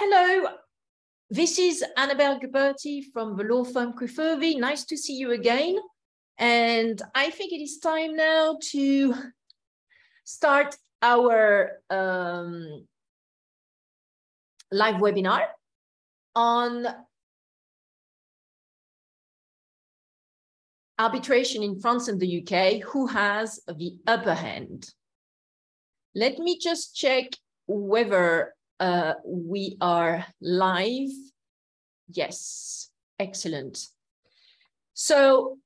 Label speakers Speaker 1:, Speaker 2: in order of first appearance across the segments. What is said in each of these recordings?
Speaker 1: hello, this is Annabelle Gauberti from the law firm Crefovy. Nice to see you again. And I think it is time now to start our um, live webinar on arbitration in France and the UK, who has the upper hand. Let me just check whether uh, we are live. Yes, excellent. So,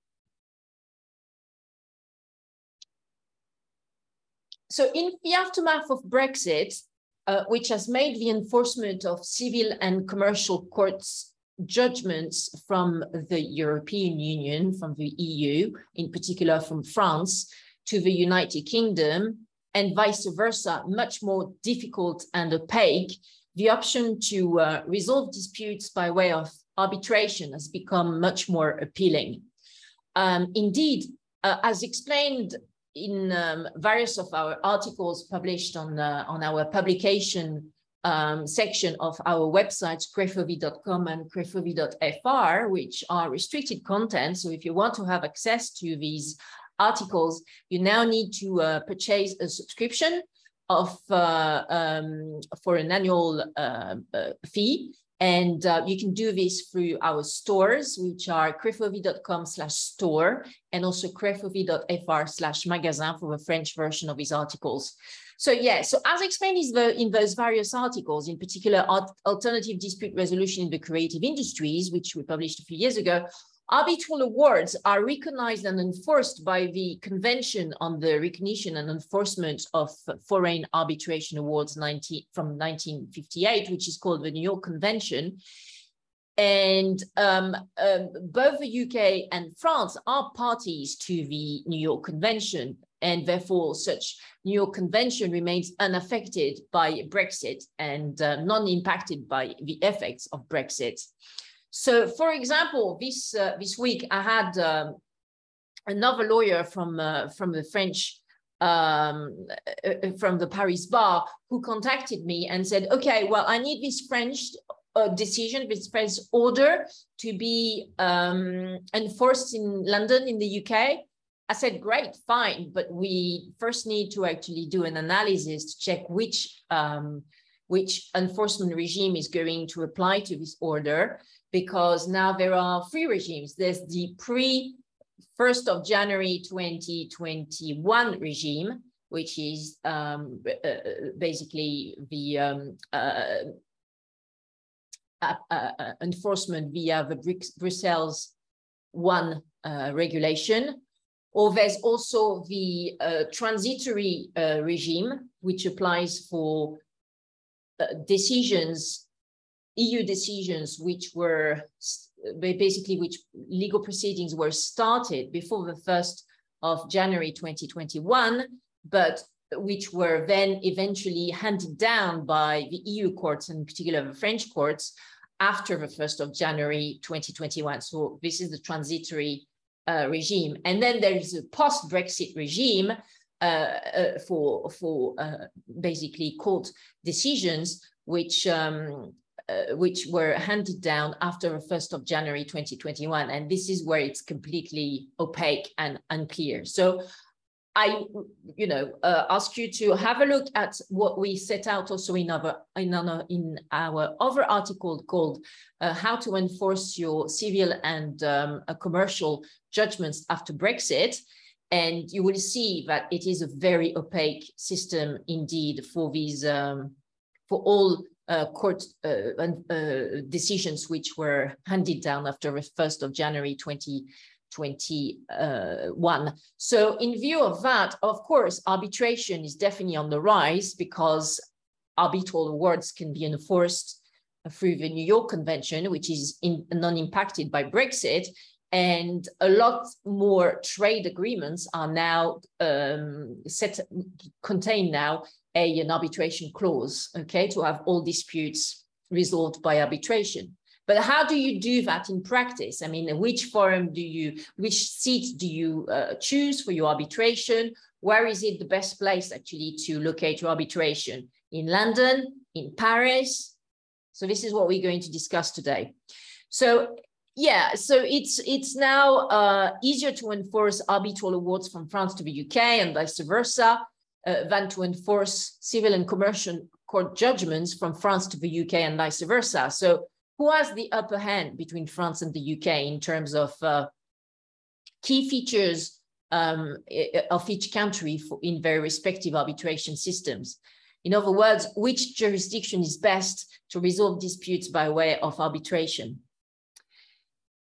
Speaker 1: so in the aftermath of Brexit, uh, which has made the enforcement of civil and commercial courts judgments from the European Union, from the EU, in particular from France, to the United Kingdom, and vice versa, much more difficult and opaque, the option to uh, resolve disputes by way of arbitration has become much more appealing. Um, indeed, uh, as explained in um, various of our articles published on, uh, on our publication um, section of our websites, crefovy.com and crefovy.fr, which are restricted content. So if you want to have access to these articles, you now need to uh, purchase a subscription of uh, um, for an annual uh, uh fee. And uh, you can do this through our stores, which are crefovy.com slash store and also crefovy.fr slash magazine for the French version of these articles. So yeah, so as explained in those various articles, in particular, alternative dispute resolution in the creative industries, which we published a few years ago, Arbitral awards are recognized and enforced by the Convention on the Recognition and Enforcement of Foreign Arbitration Awards 19, from 1958, which is called the New York Convention. And um, um, both the UK and France are parties to the New York Convention, and therefore such New York Convention remains unaffected by Brexit and uh, non-impacted by the effects of Brexit. So, for example, this uh, this week I had um, another lawyer from uh, from the French um, uh, uh, from the Paris bar who contacted me and said, "Okay, well, I need this French uh, decision, this French order to be um, enforced in London in the UK." I said, "Great, fine, but we first need to actually do an analysis to check which." Um, which enforcement regime is going to apply to this order because now there are three regimes. There's the pre 1st of January 2021 regime, which is um, uh, basically the um, uh, uh, uh enforcement via the Brussels one uh, regulation. Or there's also the uh, transitory regime, which applies for decisions EU decisions which were basically which legal proceedings were started before the 1st of January 2021, but which were then eventually handed down by the EU courts, and in particular the French courts, after the 1st of January 2021. So this is the transitory uh, regime. And then there is a post-Brexit regime uh, uh, for, for uh, basically court decisions, which um, uh, which were handed down after the 1st of January 2021. And this is where it's completely opaque and unclear. So I, you know, uh, ask you to have a look at what we set out also in our in our, in our other article called uh, "How to Enforce Your Civil and um, Commercial Judgments After Brexit," and you will see that it is a very opaque system indeed for these um, for all uh, court uh, uh, decisions which were handed down after the 1st of January 2021. So in view of that, of course, arbitration is definitely on the rise because arbitral awards can be enforced through the New York Convention, which is non-impacted by Brexit, and a lot more trade agreements are now um, set contain now a, an arbitration clause, okay, to have all disputes resolved by arbitration. But how do you do that in practice? I mean, which forum do you, which seat do you uh, choose for your arbitration? Where is it the best place actually to locate your arbitration? In London, in Paris, So this is what we're going to discuss today. So yeah, so it's it's now uh, easier to enforce arbitral awards from France to the UK and vice versa uh, than to enforce civil and commercial court judgments from France to the UK and vice versa. So who has the upper hand between France and the UK in terms of uh, key features um, of each country for, in their respective arbitration systems? In other words, which jurisdiction is best to resolve disputes by way of arbitration?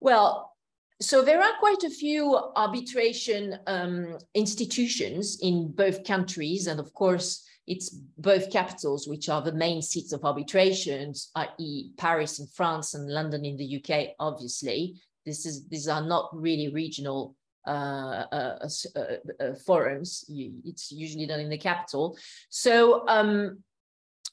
Speaker 1: Well, so there are quite a few arbitration um, institutions in both countries, and of course, it's both capitals, which are the main seats of arbitrations, i.e., Paris in France and London in the UK. Obviously, this is these are not really regional uh, uh, uh, uh forums. It's usually done in the capital. So um,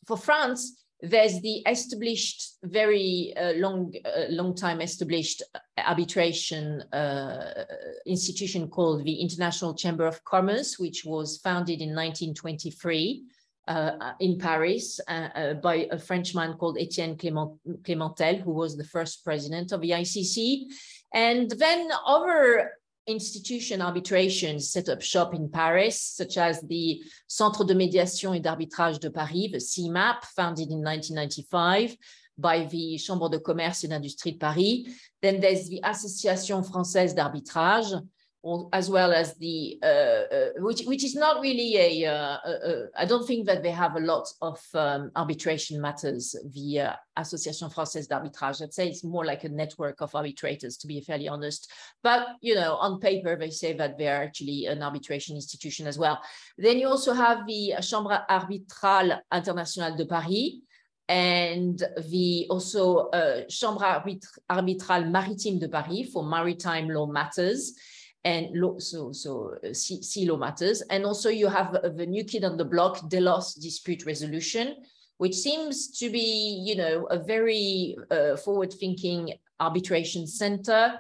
Speaker 1: for France, there's the established, very uh, long, uh, long time established arbitration uh, institution called the International Chamber of Commerce, which was founded in 1923 uh, in Paris uh, uh, by a Frenchman called Etienne Clément, Clémentel, who was the first president of the ICC. And then other institution arbitrations set up shop in Paris, such as the Centre de Médiation et d'Arbitrage de Paris, the CMAP, founded in 1995 by the Chambre de Commerce et d'Industrie de Paris. Then there's the Association Française d'Arbitrage, as well as the uh, uh, which which is not really a, uh, a, a I don't think that they have a lot of um, arbitration matters uh, Association Française d'Arbitrage. I'd say it's more like a network of arbitrators to be fairly honest. But you know on paper they say that they are actually an arbitration institution as well. Then you also have the Chambre arbitrale internationale de Paris and the also uh, Chambre arbitrale maritime de Paris for maritime law matters and so so uh, CELAW matters. And also you have the new kid on the block, Delos dispute resolution, which seems to be, you know, a very uh, forward-thinking arbitration center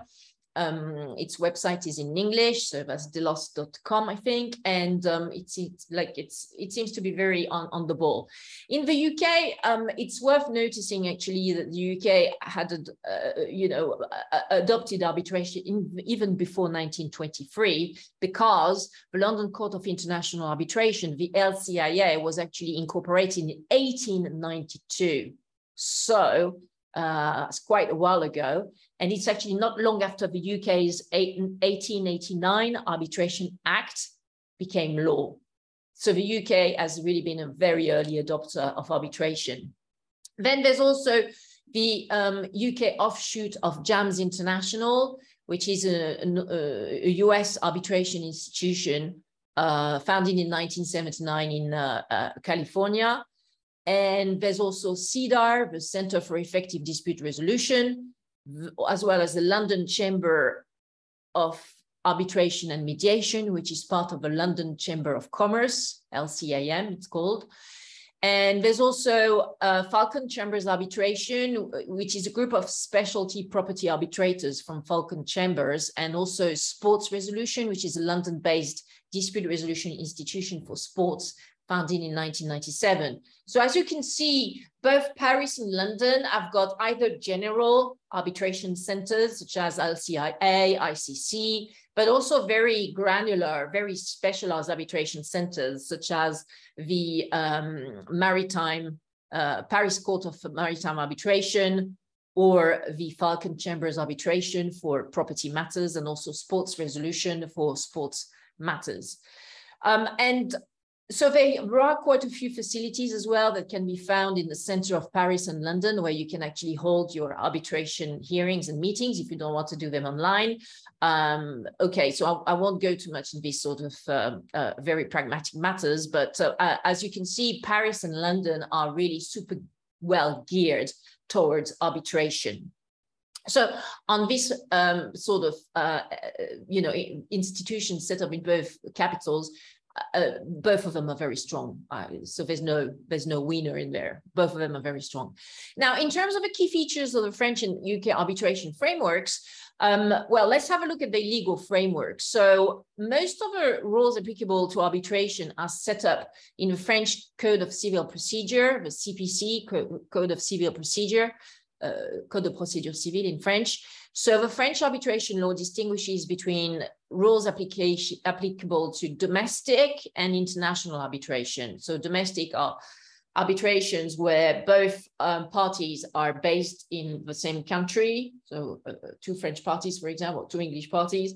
Speaker 1: um, its website is in English, so that's delos.com, I think, and um, it's, it's like it's it seems to be very on, on the ball. In the UK, um, it's worth noticing actually that the UK had, uh, you know, adopted arbitration in, even before 1923 because the London Court of International Arbitration, the LCIA, was actually incorporated in 1892. So uh, it's quite a while ago. And it's actually not long after the UK's 1889 Arbitration Act became law. So the UK has really been a very early adopter of arbitration. Then there's also the um, UK offshoot of JAMS International, which is a, a, US arbitration institution uh, founded in 1979 in uh, uh, California. And there's also CEDR, the Center for Effective Dispute Resolution, as well as the London Chamber of Arbitration and Mediation, which is part of the London Chamber of Commerce, LCAM, it's called. And there's also uh, Falcon Chambers Arbitration, which is a group of specialty property arbitrators from Falcon Chambers, and also Sports Resolution, which is a London-based dispute resolution institution for sports founded in 1997. So as you can see, both Paris and London have got either general arbitration centers such as LCIA, ICC, but also very granular, very specialized arbitration centers such as the um, Maritime, uh, Paris Court of Maritime Arbitration, or the Falcon Chambers Arbitration for property matters and also sports resolution for sports matters. Um, and so there are quite a few facilities as well that can be found in the center of Paris and London where you can actually hold your arbitration hearings and meetings if you don't want to do them online. Um, okay, so I, I, won't go too much in these sort of uh, uh, very pragmatic matters, but uh, as you can see, Paris and London are really super well geared towards arbitration. So on this um, sort of, uh, you know, institution set up in both capitals, uh, both of them are very strong. Uh, so there's no there's no winner in there. Both of them are very strong. Now, in terms of the key features of the French and UK arbitration frameworks, um, well, let's have a look at the legal framework. So most of the rules applicable to arbitration are set up in the French Code of Civil Procedure, the CPC, Code of Civil Procedure, uh, Code de Procédure Civile in French. So the French arbitration law distinguishes between rules application applicable to domestic and international arbitration. So domestic are arbitrations where both um, parties are based in the same country. So uh, two French parties, for example, two English parties.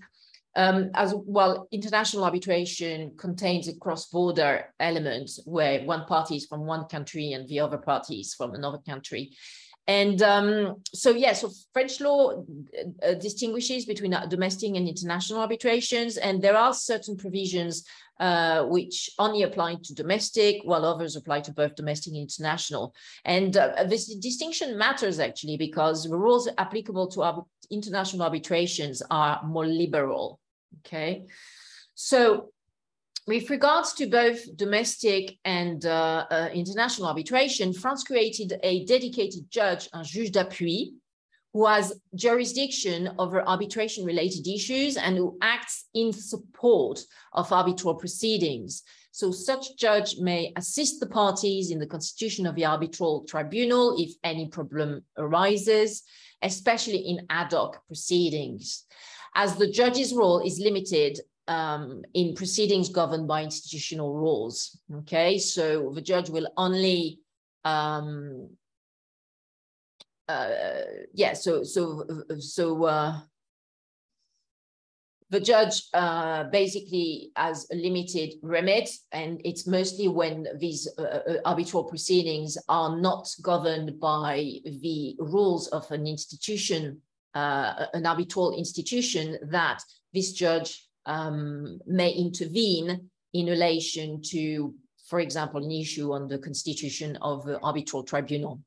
Speaker 1: Um, as well, international arbitration contains a cross-border element where one party is from one country and the other party is from another country. And um, so, yeah, so French law uh, distinguishes between uh, domestic and international arbitrations, and there are certain provisions uh, which only apply to domestic, while others apply to both domestic and international. And uh, this distinction matters actually because the rules applicable to international arbitrations are more liberal, okay? So with regards to both domestic and uh, uh, international arbitration, France created a dedicated judge, un juge d'appui, who has jurisdiction over arbitration related issues and who acts in support of arbitral proceedings. So such judge may assist the parties in the constitution of the arbitral tribunal if any problem arises, especially in ad hoc proceedings. As the judge's role is limited um, in proceedings governed by institutional rules. Okay, so the judge will only, um, uh, yeah, so so so uh, the judge uh, basically has a limited remit, and it's mostly when these uh, uh, arbitral proceedings are not governed by the rules of an institution, uh, an arbitral institution, that this judge um, may intervene in relation to, for example, an issue on the constitution of the arbitral tribunal.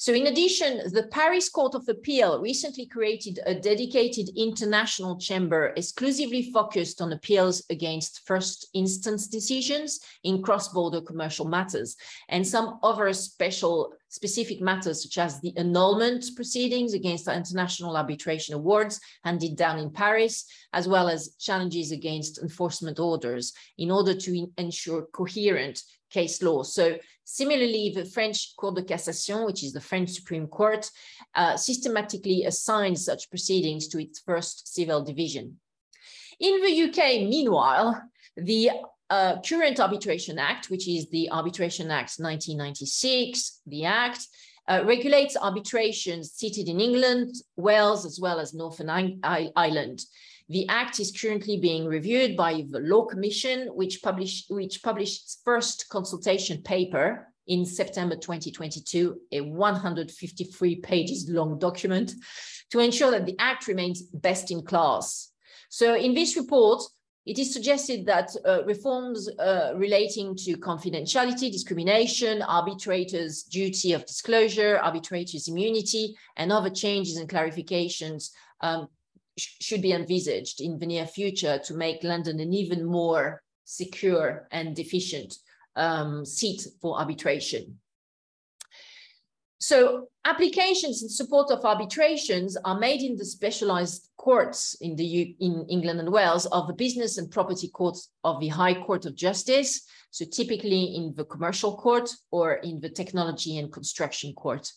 Speaker 1: So in addition, the Paris Court of Appeal recently created a dedicated international chamber exclusively focused on appeals against first instance decisions in cross-border commercial matters and some other special specific matters such as the annulment proceedings against the international arbitration awards handed down in Paris, as well as challenges against enforcement orders in order to ensure coherent case law. So similarly, the French Cour de Cassation, which is the French Supreme Court, uh, systematically assigns such proceedings to its first civil division. In the UK, meanwhile, the uh, current Arbitration Act, which is the Arbitration Act 1996, the Act, uh, regulates arbitrations seated in England, Wales, as well as Northern Ireland. The Act is currently being reviewed by the Law Commission, which which published its first consultation paper in September 2022, a 153 pages long document to ensure that the Act remains best in class. So in this report, it is suggested that uh, reforms uh, relating to confidentiality, discrimination, arbitrators' duty of disclosure, arbitrators' immunity, and other changes and clarifications um, sh should be envisaged in the near future to make London an even more secure and efficient um, seat for arbitration. So applications in support of arbitrations are made in the specialized courts in the U in England and Wales of the business and property courts of the High Court of Justice. So typically in the commercial court or in the technology and construction court.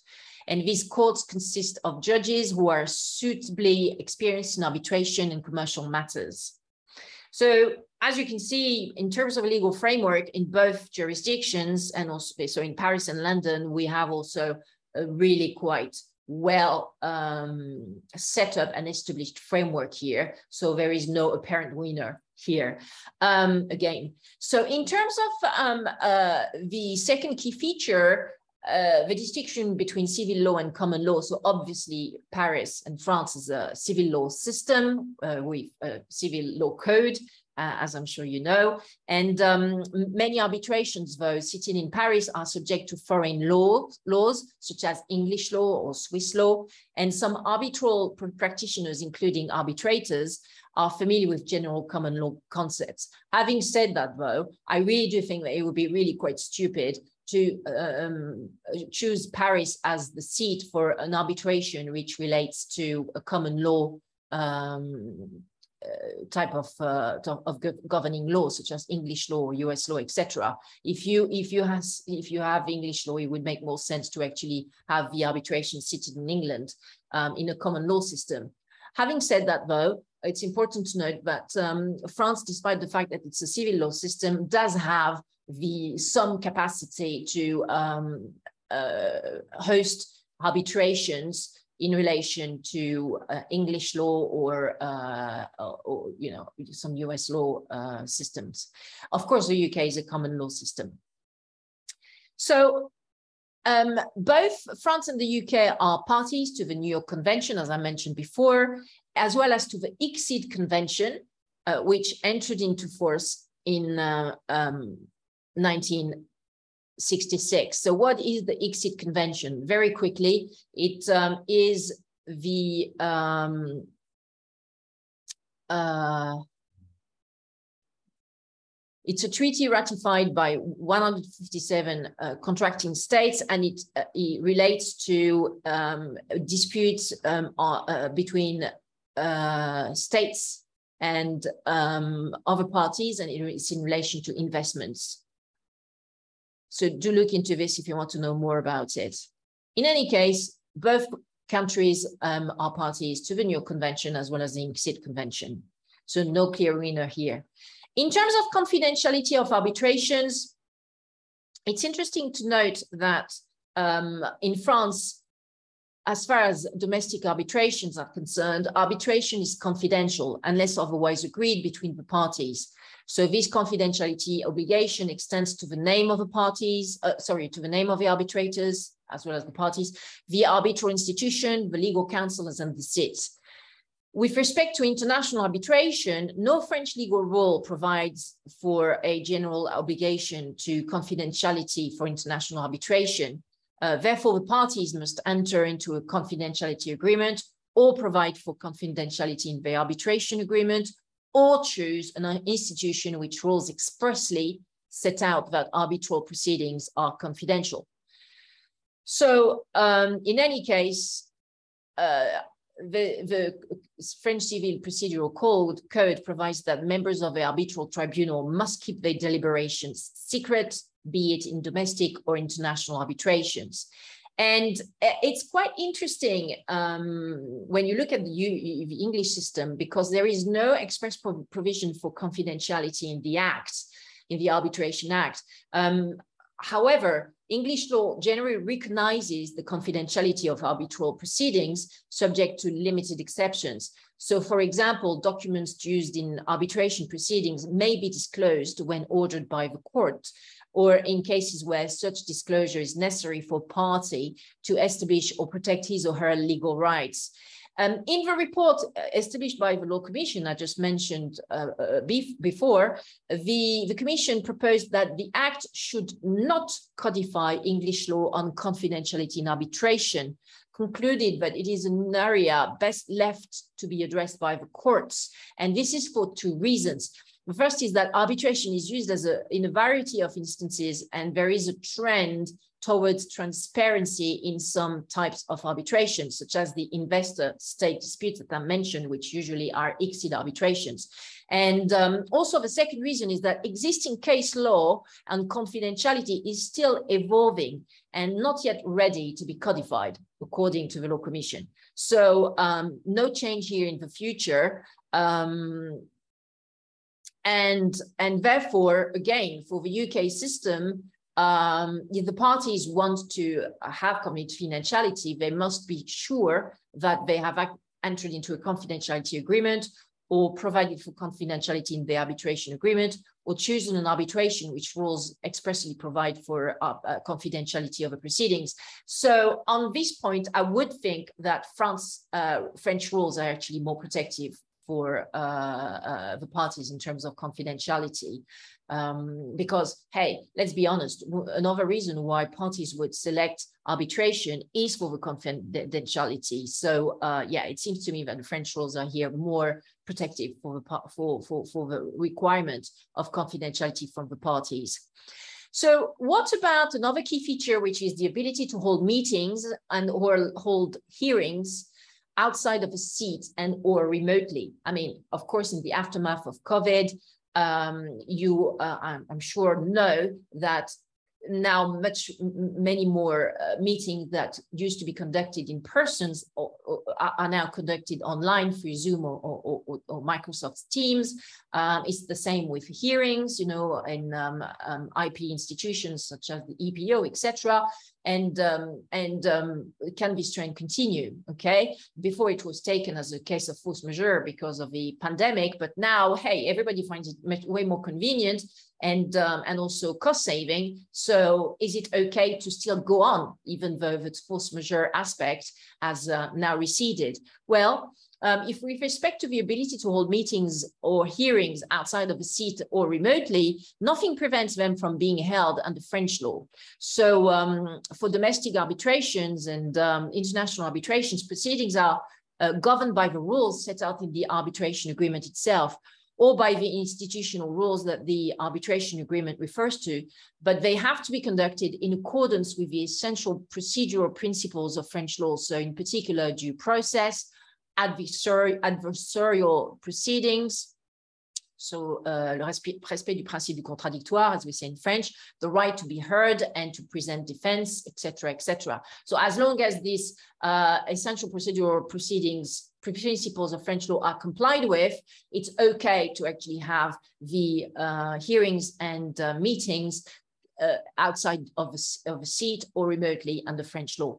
Speaker 1: And these courts consist of judges who are suitably experienced in arbitration and commercial matters. So as you can see, in terms of a legal framework in both jurisdictions and also so in Paris and London, we have also a really quite well um, set up and established framework here. So there is no apparent winner here um, again. So in terms of um, uh, the second key feature, uh, the distinction between civil law and common law. So obviously Paris and France is a civil law system uh, with a civil law code uh, as I'm sure you know. And um, many arbitrations, though, sitting in Paris are subject to foreign law, laws, such as English law or Swiss law. And some arbitral pr practitioners, including arbitrators, are familiar with general common law concepts. Having said that, though, I really do think that it would be really quite stupid to um, choose Paris as the seat for an arbitration which relates to a common law um, uh, type of uh, of governing law, such as English law, U.S. law, etc. If you if you has if you have English law, it would make more sense to actually have the arbitration seated in England um, in a common law system. Having said that, though, it's important to note that um, France, despite the fact that it's a civil law system, does have the some capacity to um, uh, host arbitrations in relation to uh, English law or, uh, or, you know, some US law uh, systems. Of course, the UK is a common law system. So um, both France and the UK are parties to the New York Convention, as I mentioned before, as well as to the ICSID Convention, uh, which entered into force in uh, um, 19 66. So what is the ICSID convention? Very quickly, it um, is the um, uh, it's a treaty ratified by 157 uh, contracting states, and it, uh, it relates to um, disputes um, uh, between uh, states and um, other parties, and it's in relation to investments. So do look into this if you want to know more about it. In any case, both countries um, are parties to the New Convention as well as the ICSID Convention. So no clear winner here. In terms of confidentiality of arbitrations, it's interesting to note that um, in France, as far as domestic arbitrations are concerned, arbitration is confidential unless otherwise agreed between the parties. So this confidentiality obligation extends to the name of the parties, uh, sorry, to the name of the arbitrators, as well as the parties, the arbitral institution, the legal counsels, and the seats. With respect to international arbitration, no French legal rule provides for a general obligation to confidentiality for international arbitration. Uh, therefore, the parties must enter into a confidentiality agreement or provide for confidentiality in the arbitration agreement or choose an institution which rules expressly set out that arbitral proceedings are confidential. So um, in any case, uh, the, the French Civil Procedural Code, Code provides that members of the arbitral tribunal must keep their deliberations secret, be it in domestic or international arbitrations. And uh, it's quite interesting um, when you look at the, U the, English system because there is no express provision for confidentiality in the Act, in the Arbitration Act. Um, however, English law generally recognizes the confidentiality of arbitral proceedings subject to limited exceptions. So for example, documents used in arbitration proceedings may be disclosed when ordered by the court, or in cases where such disclosure is necessary for party to establish or protect his or her legal rights. Um, in the report uh, established by the Law Commission I just mentioned uh, uh, before, the, the Commission proposed that the Act should not codify English law on confidentiality in arbitration, concluded that it is an area best left to be addressed by the courts. And this is for two reasons. The first is that arbitration is used as a in a variety of instances, and there is a trend towards transparency in some types of arbitration, such as the investor state disputes that I mentioned, which usually are ICSID arbitrations. And um, also the second reason is that existing case law and confidentiality is still evolving and not yet ready to be codified according to the Law Commission. So um, no change here in the future. Um, and and therefore again for the uk system um, if the parties want to have confidentiality they must be sure that they have entered into a confidentiality agreement or provided for confidentiality in the arbitration agreement or chosen an arbitration which rules expressly provide for uh, uh, confidentiality of the proceedings. So on this point, I would think that France, uh, French rules are actually more protective for uh, uh, the parties in terms of confidentiality. Um, because, hey, let's be honest, another reason why parties would select arbitration is for the confidentiality. So, uh, yeah, it seems to me that the French rules are here more protective for the, for, for, for the requirement of confidentiality from the parties. So what about another key feature, which is the ability to hold meetings and or hold hearings outside of a seat and or remotely? I mean, of course, in the aftermath of COVID, um, you, uh, I'm, I'm, sure, know that now much many more uh, meetings that used to be conducted in persons or, or, are now conducted online through zoom or, or, microsoft teams um, it's the same with hearings you know in um, um, ip institutions such as the epo etc and um, and um, can this trend continue? Okay, before it was taken as a case of force majeure because of the pandemic, but now, hey, everybody finds it way more convenient and um, and also cost saving. So, is it okay to still go on even though the force majeure aspect has uh, now receded? Well, um, if with respect to the ability to hold meetings or hearings outside of a seat or remotely, nothing prevents them from being held under French law. So um, for domestic arbitrations and um, international arbitrations, proceedings are uh, governed by the rules set out in the arbitration agreement itself or by the institutional rules that the arbitration agreement refers to, but they have to be conducted in accordance with the essential procedural principles of French law. So in particular, due process, adversary, adversarial proceedings. So, uh, le respect, respect, du principe du contradictoire, as we say in French, the right to be heard and to present defense, etc., etc. So, as long as these uh, essential procedural proceedings principles of French law are complied with, it's okay to actually have the uh, hearings and uh, meetings uh, outside of a, of a seat or remotely under French law.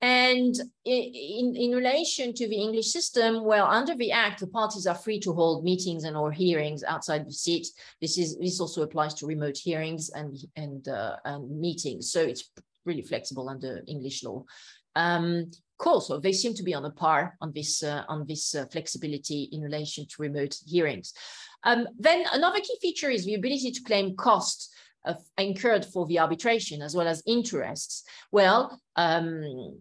Speaker 1: And in, in relation to the English system, well, under the Act, the parties are free to hold meetings and or hearings outside the seat. This is this also applies to remote hearings and and, uh, and meetings. So it's really flexible under English law. Um, cool. So they seem to be on a par on this uh, on this uh, flexibility in relation to remote hearings. Um, then another key feature is the ability to claim costs incurred for the arbitration as well as interests. Well, um,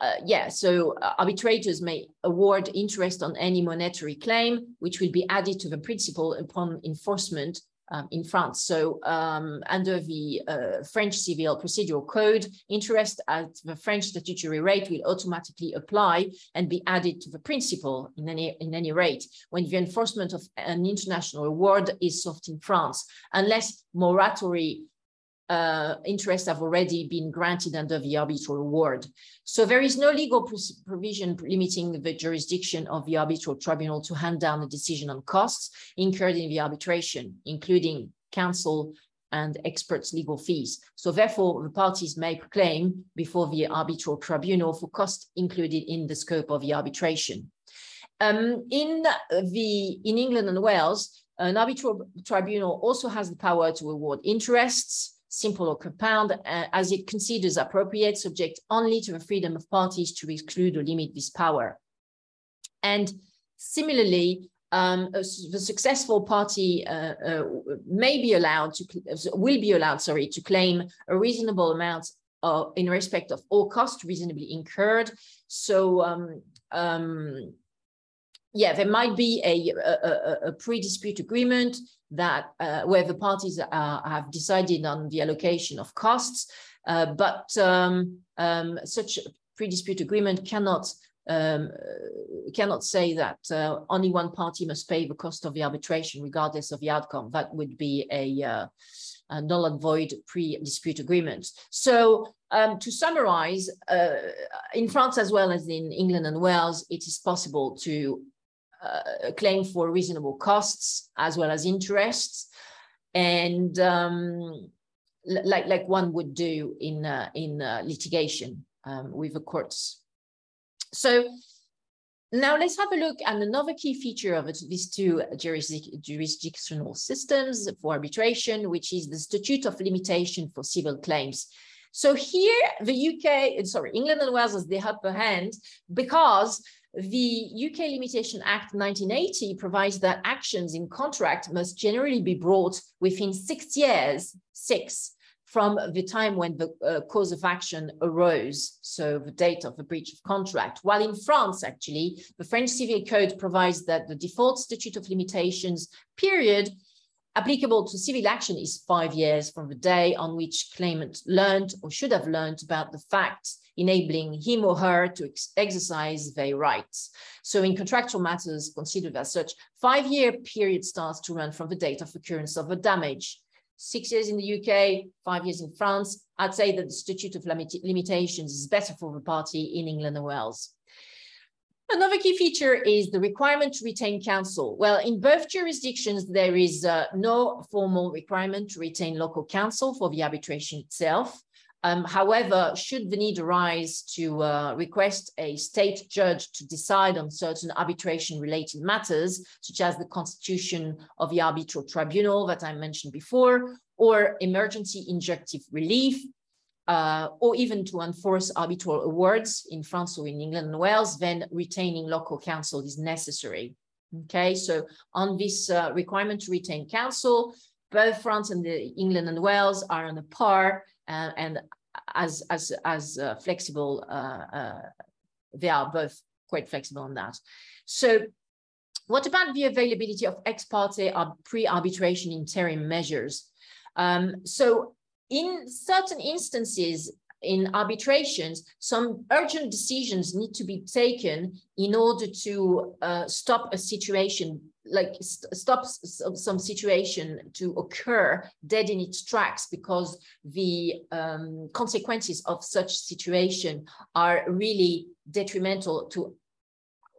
Speaker 1: uh, yeah, so uh, arbitrators may award interest on any monetary claim, which will be added to the principal upon enforcement um, in France. So um, under the uh, French Civil Procedural Code, interest at the French statutory rate will automatically apply and be added to the principal in any, in any rate when the enforcement of an international award is sought in France, unless moratory uh, interests have already been granted under the arbitral award. So there is no legal provision limiting the jurisdiction of the arbitral tribunal to hand down a decision on costs incurred in the arbitration, including counsel and experts' legal fees. So therefore, the parties may claim before the arbitral tribunal for costs included in the scope of the arbitration. Um, in the in England and Wales, an arbitral tribunal also has the power to award interests, simple or compound, uh, as it considers appropriate, subject only to the freedom of parties to exclude or limit this power. And similarly, um, the successful party uh, uh, may be allowed to, will be allowed, sorry, to claim a reasonable amount in respect of all costs reasonably incurred. So um, um, yeah, there might be a, a, a pre-dispute agreement that uh, where the parties uh, have decided on the allocation of costs, uh, but um, um, such pre-dispute agreement cannot um, cannot say that uh, only one party must pay the cost of the arbitration regardless of the outcome. That would be a, uh, a null and void pre-dispute agreement. So um, to summarize, uh, in France as well as in England and Wales, it is possible to uh, claim for reasonable costs as well as interests, and um, like like one would do in uh, in uh, litigation um, with the courts. So now let's have a look at another key feature of these two jurisdic jurisdictional systems for arbitration, which is the statute of limitation for civil claims. So here, the UK, sorry, England and Wales has the upper hand because the UK Limitation Act 1980 provides that actions in contract must generally be brought within six years, six, from the time when the uh, cause of action arose, so the date of the breach of contract. While in France, actually, the French Civil Code provides that the default statute of limitations period applicable to civil action is five years from the day on which claimant learned or should have learned about the facts enabling him or her to ex exercise their rights. So in contractual matters considered as such, five-year period starts to run from the date of occurrence of a damage. Six years in the UK, five years in France. I'd say that the statute of limit limitations is better for the party in England and Wales. Another key feature is the requirement to retain counsel. Well, in both jurisdictions, there is uh, no formal requirement to retain local counsel for the arbitration itself. Um, however, should the need arise to uh, request a state judge to decide on certain arbitration related matters, such as the constitution of the arbitral tribunal that I mentioned before, or emergency injunctive relief, uh, or even to enforce arbitral awards in France or in England and Wales, then retaining local counsel is necessary. Okay, so on this uh, requirement to retain counsel, both France and the England and Wales are on a par uh, and as as as uh, flexible. Uh, uh, they are both quite flexible on that. So, what about the availability of ex parte pre-arbitration interim measures? Um, so in certain instances in arbitrations, some urgent decisions need to be taken in order to uh, stop a situation, like st stop some situation to occur dead in its tracks because the um, consequences of such situation are really detrimental to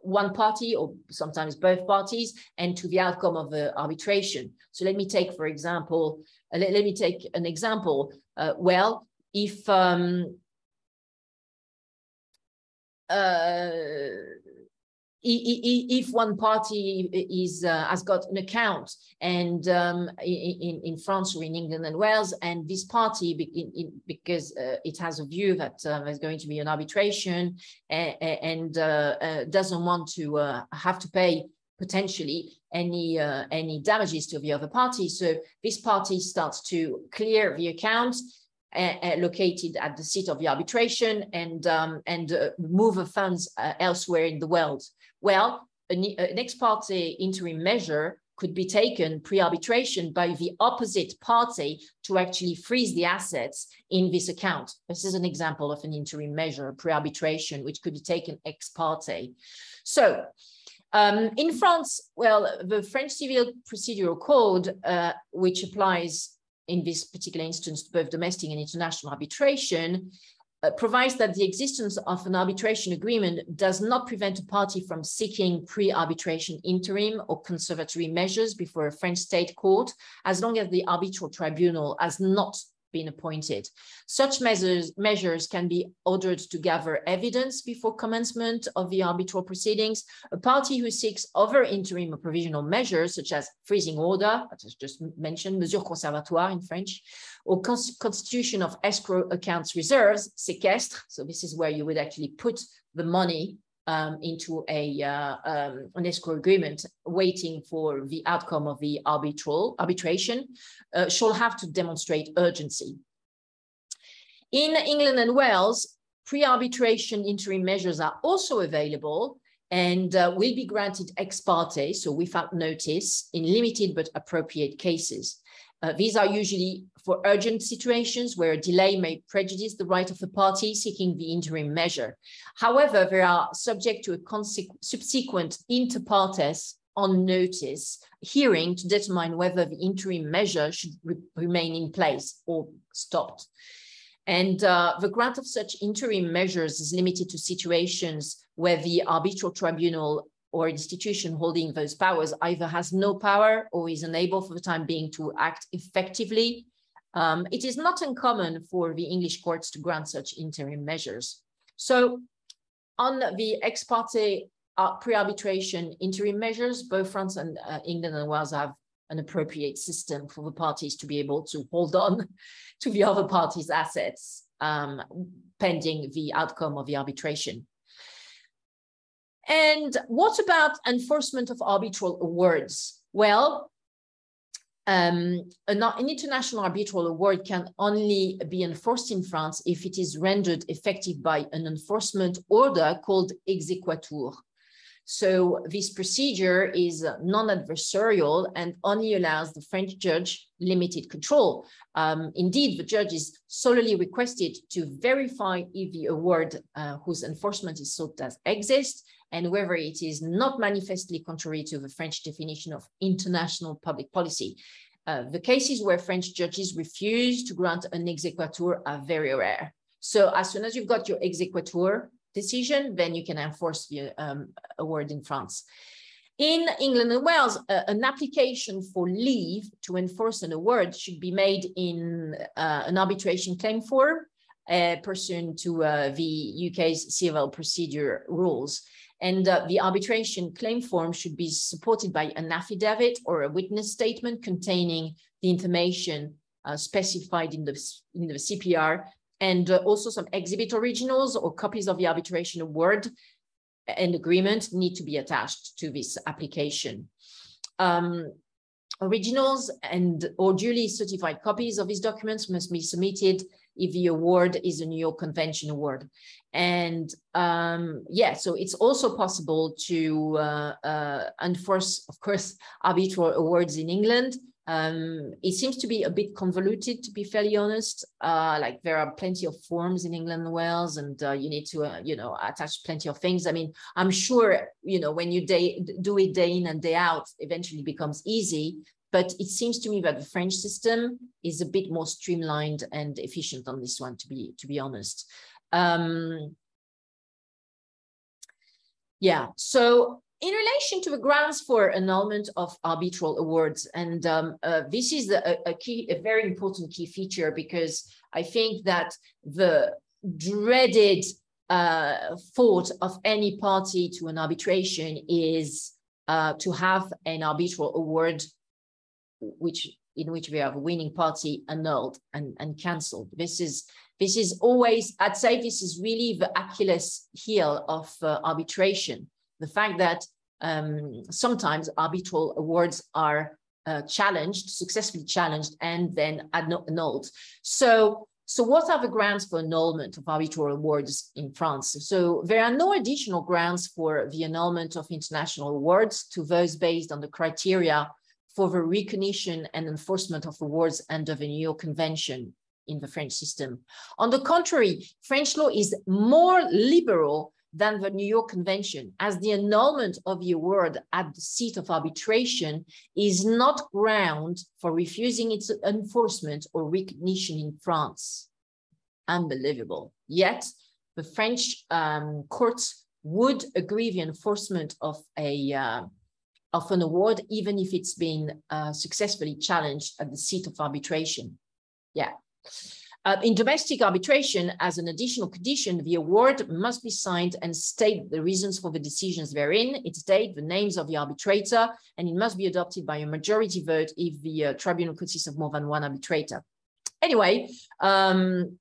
Speaker 1: one party or sometimes both parties and to the outcome of the arbitration. So let me take, for example, uh, let, let, me take an example. Uh, well, if um, uh, if one party is uh, has got an account and um, in, in France or in England and Wales, and this party in, in, because uh, it has a view that uh, there's going to be an arbitration and, and uh, uh, doesn't want to uh, have to pay potentially any any damages to the other party, so this party starts to clear the account located at the seat of the arbitration and, um, and move the funds elsewhere in the world. Well, an, an ex parte interim measure could be taken pre-arbitration by the opposite party to actually freeze the assets in this account. This is an example of an interim measure, pre-arbitration, which could be taken ex parte. So um, in France, well, the French Civil Procedural Code, uh, which applies in this particular instance, to both domestic and international arbitration, uh, provides that the existence of an arbitration agreement does not prevent a party from seeking pre-arbitration interim or conservatory measures before a French state court, as long as the arbitral tribunal has not been appointed. Such measures, measures can be ordered to gather evidence before commencement of the arbitral proceedings. A party who seeks other interim or provisional measures, such as freezing order, as just mentioned, mesure conservatoire in French, or constitution of escrow accounts reserves, séquestre. So this is where you would actually put the money um, into a uh, um, an escrow agreement, waiting for the outcome of the arbitral arbitration, uh, shall have to demonstrate urgency. In England and Wales, pre-arbitration interim measures are also available and uh, will be granted ex parte, so without notice, in limited but appropriate cases. Uh, these are usually for urgent situations where a delay may prejudice the right of the party seeking the interim measure. However, they are subject to a subsequent inter partes on notice hearing to determine whether the interim measure should re remain in place or stopped. And uh, the grant of such interim measures is limited to situations where the arbitral tribunal or institution holding those powers either has no power or is unable for the time being to act effectively. Um, it is not uncommon for the English courts to grant such interim measures. So on the ex parte uh, pre-arbitration interim measures, both France and uh, England and Wales have an appropriate system for the parties to be able to hold on to the other party's assets um, pending the outcome of the arbitration. And what about enforcement of arbitral awards? Well, um, an, an, international arbitral award can only be enforced in France if it is rendered effective by an enforcement order called exequatur. So this procedure is non-adversarial and only allows the French judge limited control. Um, indeed, the judge is solely requested to verify if the award uh, whose enforcement is sought does exist and whether it is not manifestly contrary to the French definition of international public policy. Uh, the cases where French judges refuse to grant an exequatur are very rare. So as soon as you've got your exequatur, decision, then you can enforce the um, award in France. In England and Wales, uh, an application for leave to enforce an award should be made in uh, an arbitration claim form uh, pursuant to uh, the UK's civil procedure rules. And uh, the arbitration claim form should be supported by an affidavit or a witness statement containing the information uh, specified in the, in the CPR and uh, also some exhibit originals or copies of the arbitration award and agreement need to be attached to this application. Um, originals and or duly certified copies of these documents must be submitted if the award is a New York Convention award. And um, yeah, so it's also possible to uh, uh, enforce, of course, arbitral awards in England, um, it seems to be a bit convoluted, to be fairly honest. Uh, like there are plenty of forms in England and Wales, and uh, you need to, uh, you know, attach plenty of things. I mean, I'm sure, you know, when you day, do it day in and day out, eventually becomes easy. But it seems to me that the French system is a bit more streamlined and efficient on this one, to be to be honest. Um, yeah, so in relation to the grounds for annulment of arbitral awards, and um, uh, this is a, a, key, a very important key feature because I think that the dreaded uh, thought of any party to an arbitration is uh, to have an arbitral award, which in which we have a winning party annulled and, and cancelled. This is this is always, I'd say, this is really the Achilles heel of uh, arbitration the fact that um, sometimes arbitral awards are uh, challenged, successfully challenged, and then annulled. So, so what are the grounds for annulment of arbitral awards in France? So there are no additional grounds for the annulment of international awards to those based on the criteria for the recognition and enforcement of awards under the New York Convention in the French system. On the contrary, French law is more liberal than the New York Convention, as the annulment of the award at the seat of arbitration is not ground for refusing its enforcement or recognition in France. Unbelievable. Yet, the French um, courts would agree the enforcement of a uh, of an award, even if it's been uh, successfully challenged at the seat of arbitration. Yeah. Uh, in domestic arbitration, as an additional condition, the award must be signed and state the reasons for the decisions therein, its date, the names of the arbitrator, and it must be adopted by a majority vote if the uh, tribunal consists of more than one arbitrator. Anyway, um,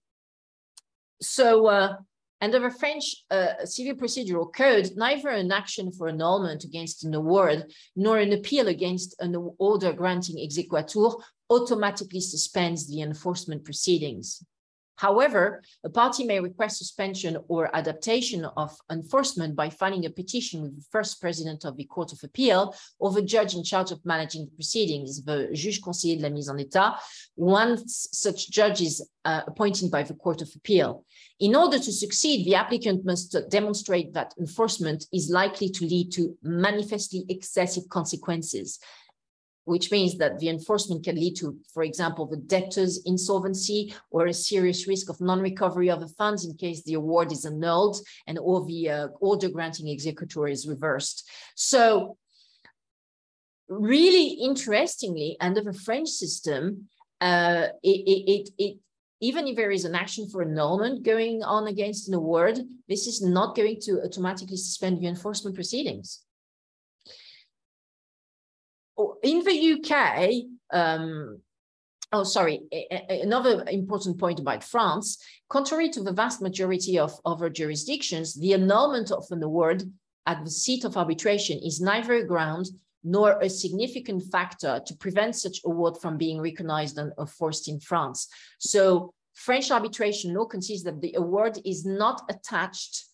Speaker 1: so uh, under the French uh, civil procedural code, neither an action for annulment against an award nor an appeal against an order granting exequatur automatically suspends the enforcement proceedings. However, a party may request suspension or adaptation of enforcement by filing a petition with the first president of the Court of Appeal or the judge in charge of managing the proceedings, the juge conseiller de la mise en état, once such judge is uh, appointed by the Court of Appeal. In order to succeed, the applicant must demonstrate that enforcement is likely to lead to manifestly excessive consequences which means that the enforcement can lead to, for example, the debtor's insolvency or a serious risk of non-recovery of the funds in case the award is annulled and or the uh, order granting exequatur is reversed. So really interestingly, under the French system, uh, it, it, it, even if there is an action for annulment going on against an award, this is not going to automatically suspend the enforcement proceedings in the UK, um, oh, sorry, another important point about France, contrary to the vast majority of other jurisdictions, the annulment of an award at the seat of arbitration is neither a ground nor a significant factor to prevent such award from being recognized and enforced in France. So French arbitration law considers that the award is not attached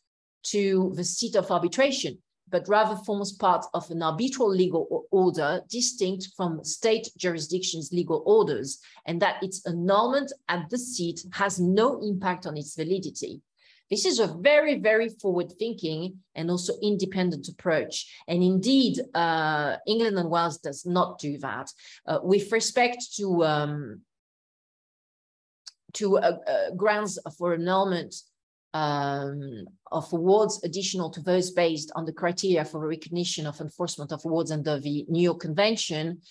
Speaker 1: to the seat of arbitration, but rather forms part of an arbitral legal order distinct from state jurisdiction's legal orders, and that its annulment at the seat has no impact on its validity. This is a very, very forward thinking and also independent approach. And indeed, uh, England and Wales does not do that. Uh, with respect to, um, to uh, uh grounds for annulment um, of awards additional to those based on the criteria for recognition of enforcement of awards under the New York Convention,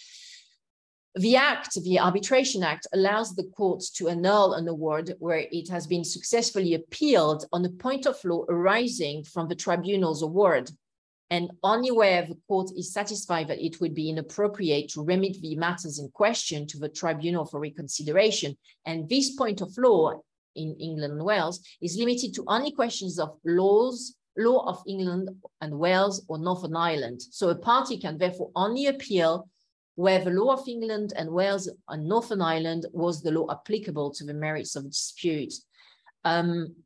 Speaker 1: the Act, the Arbitration Act, allows the courts to annul an award where it has been successfully appealed on a point of law arising from the tribunal's award, and only where the court is satisfied that it would be inappropriate to remit the matters in question to the tribunal for reconsideration. And this point of law in England and Wales is limited to only questions of laws, law of England and Wales or Northern Ireland. So a party can therefore only appeal where the law of England and Wales and Northern Ireland was the law applicable to the merits of dispute. Um,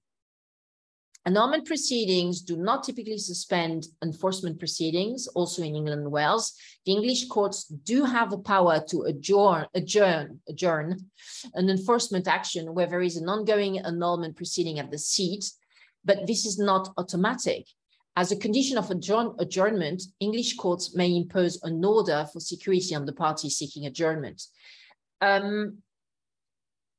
Speaker 1: annulment proceedings do not typically suspend enforcement proceedings, also in England and Wales. The English courts do have the power to adjourn, adjourn, adjourn an enforcement action where there is an ongoing annulment proceeding at the seat, but this is not automatic. As a condition of adjourn adjournment, English courts may impose an order for security on the party seeking adjournment. Um,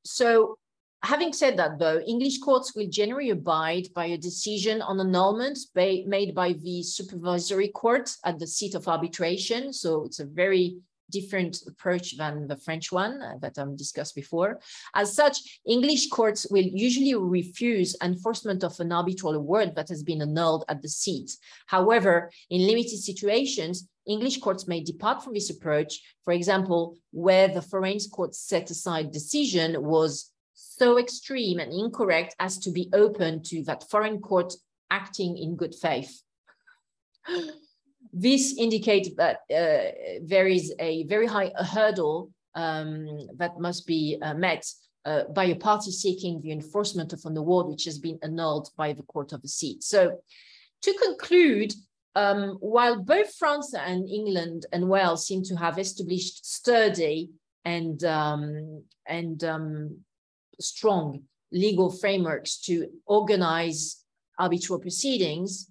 Speaker 1: so having said that, though, English courts will generally abide by a decision on annulment made by the supervisory court at the seat of arbitration. So it's a very different approach than the French one uh, that I've discussed before. As such, English courts will usually refuse enforcement of an arbitral award that has been annulled at the seat. However, in limited situations, English courts may depart from this approach, for example, where the foreign court set aside decision was so extreme and incorrect as to be open to that foreign court acting in good faith. This indicates that uh, there is a very high hurdle um, that must be uh, met uh, by a party seeking the enforcement of an award which has been annulled by the court of the seat. So to conclude, um, while both France and England and Wales seem to have established sturdy and, um, and um, strong legal frameworks to organize arbitral proceedings,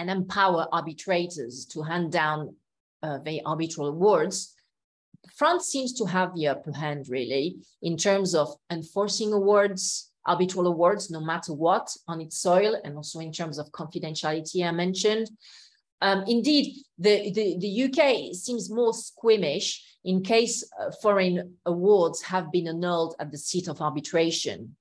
Speaker 1: and empower arbitrators to hand down uh, the arbitral awards, France seems to have the upper hand really in terms of enforcing awards, arbitral awards, no matter what on its soil, and also in terms of confidentiality I mentioned. Um, indeed, the, the, the, UK seems more squeamish in case uh, foreign awards have been annulled at the seat of arbitration.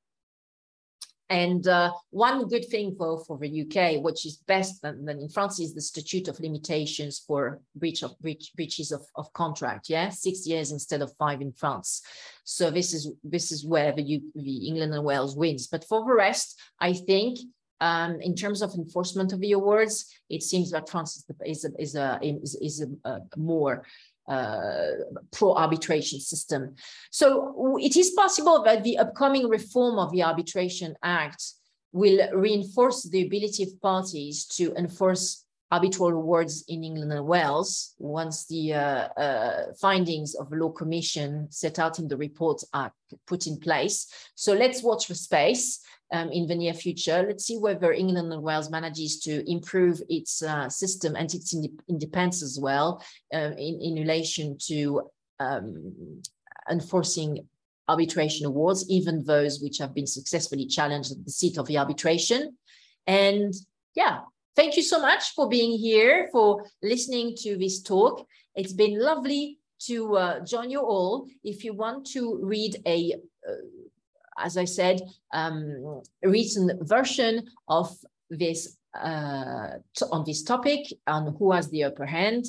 Speaker 1: And uh, one good thing for, for the UK, which is best than, than, in France, is the statute of limitations for breach of breach, breaches of, of contract. Yeah, six years instead of five in France. So this is this is where the, U, the England and Wales wins. But for the rest, I think um, in terms of enforcement of the awards, it seems that France is, is, a, is, a, is, is a, a more uh, pro-arbitration system. So it is possible that the upcoming reform of the Arbitration Act will reinforce the ability of parties to enforce arbitral awards in England and Wales once the uh, uh, findings of the law commission set out in the report are put in place. So let's watch the space um, in the near future. Let's see whether England and Wales manages to improve its uh, system and its independence as well um, in, in relation to um, enforcing arbitration awards, even those which have been successfully challenged at the seat of the arbitration. And yeah, thank you so much for being here, for listening to this talk. It's been lovely to uh, join you all. If you want to read a uh, as I said, um, recent version of this uh, on this topic on who has the upper hand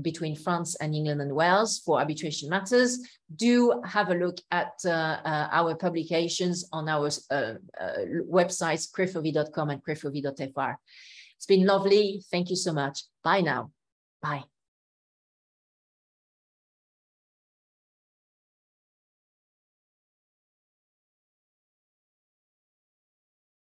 Speaker 1: between France and England and Wales for arbitration matters, do have a look at uh, uh, our publications on our uh, uh websites, crefovi.com and crefovi.fr. It's been lovely. Thank you so much. Bye now. Bye.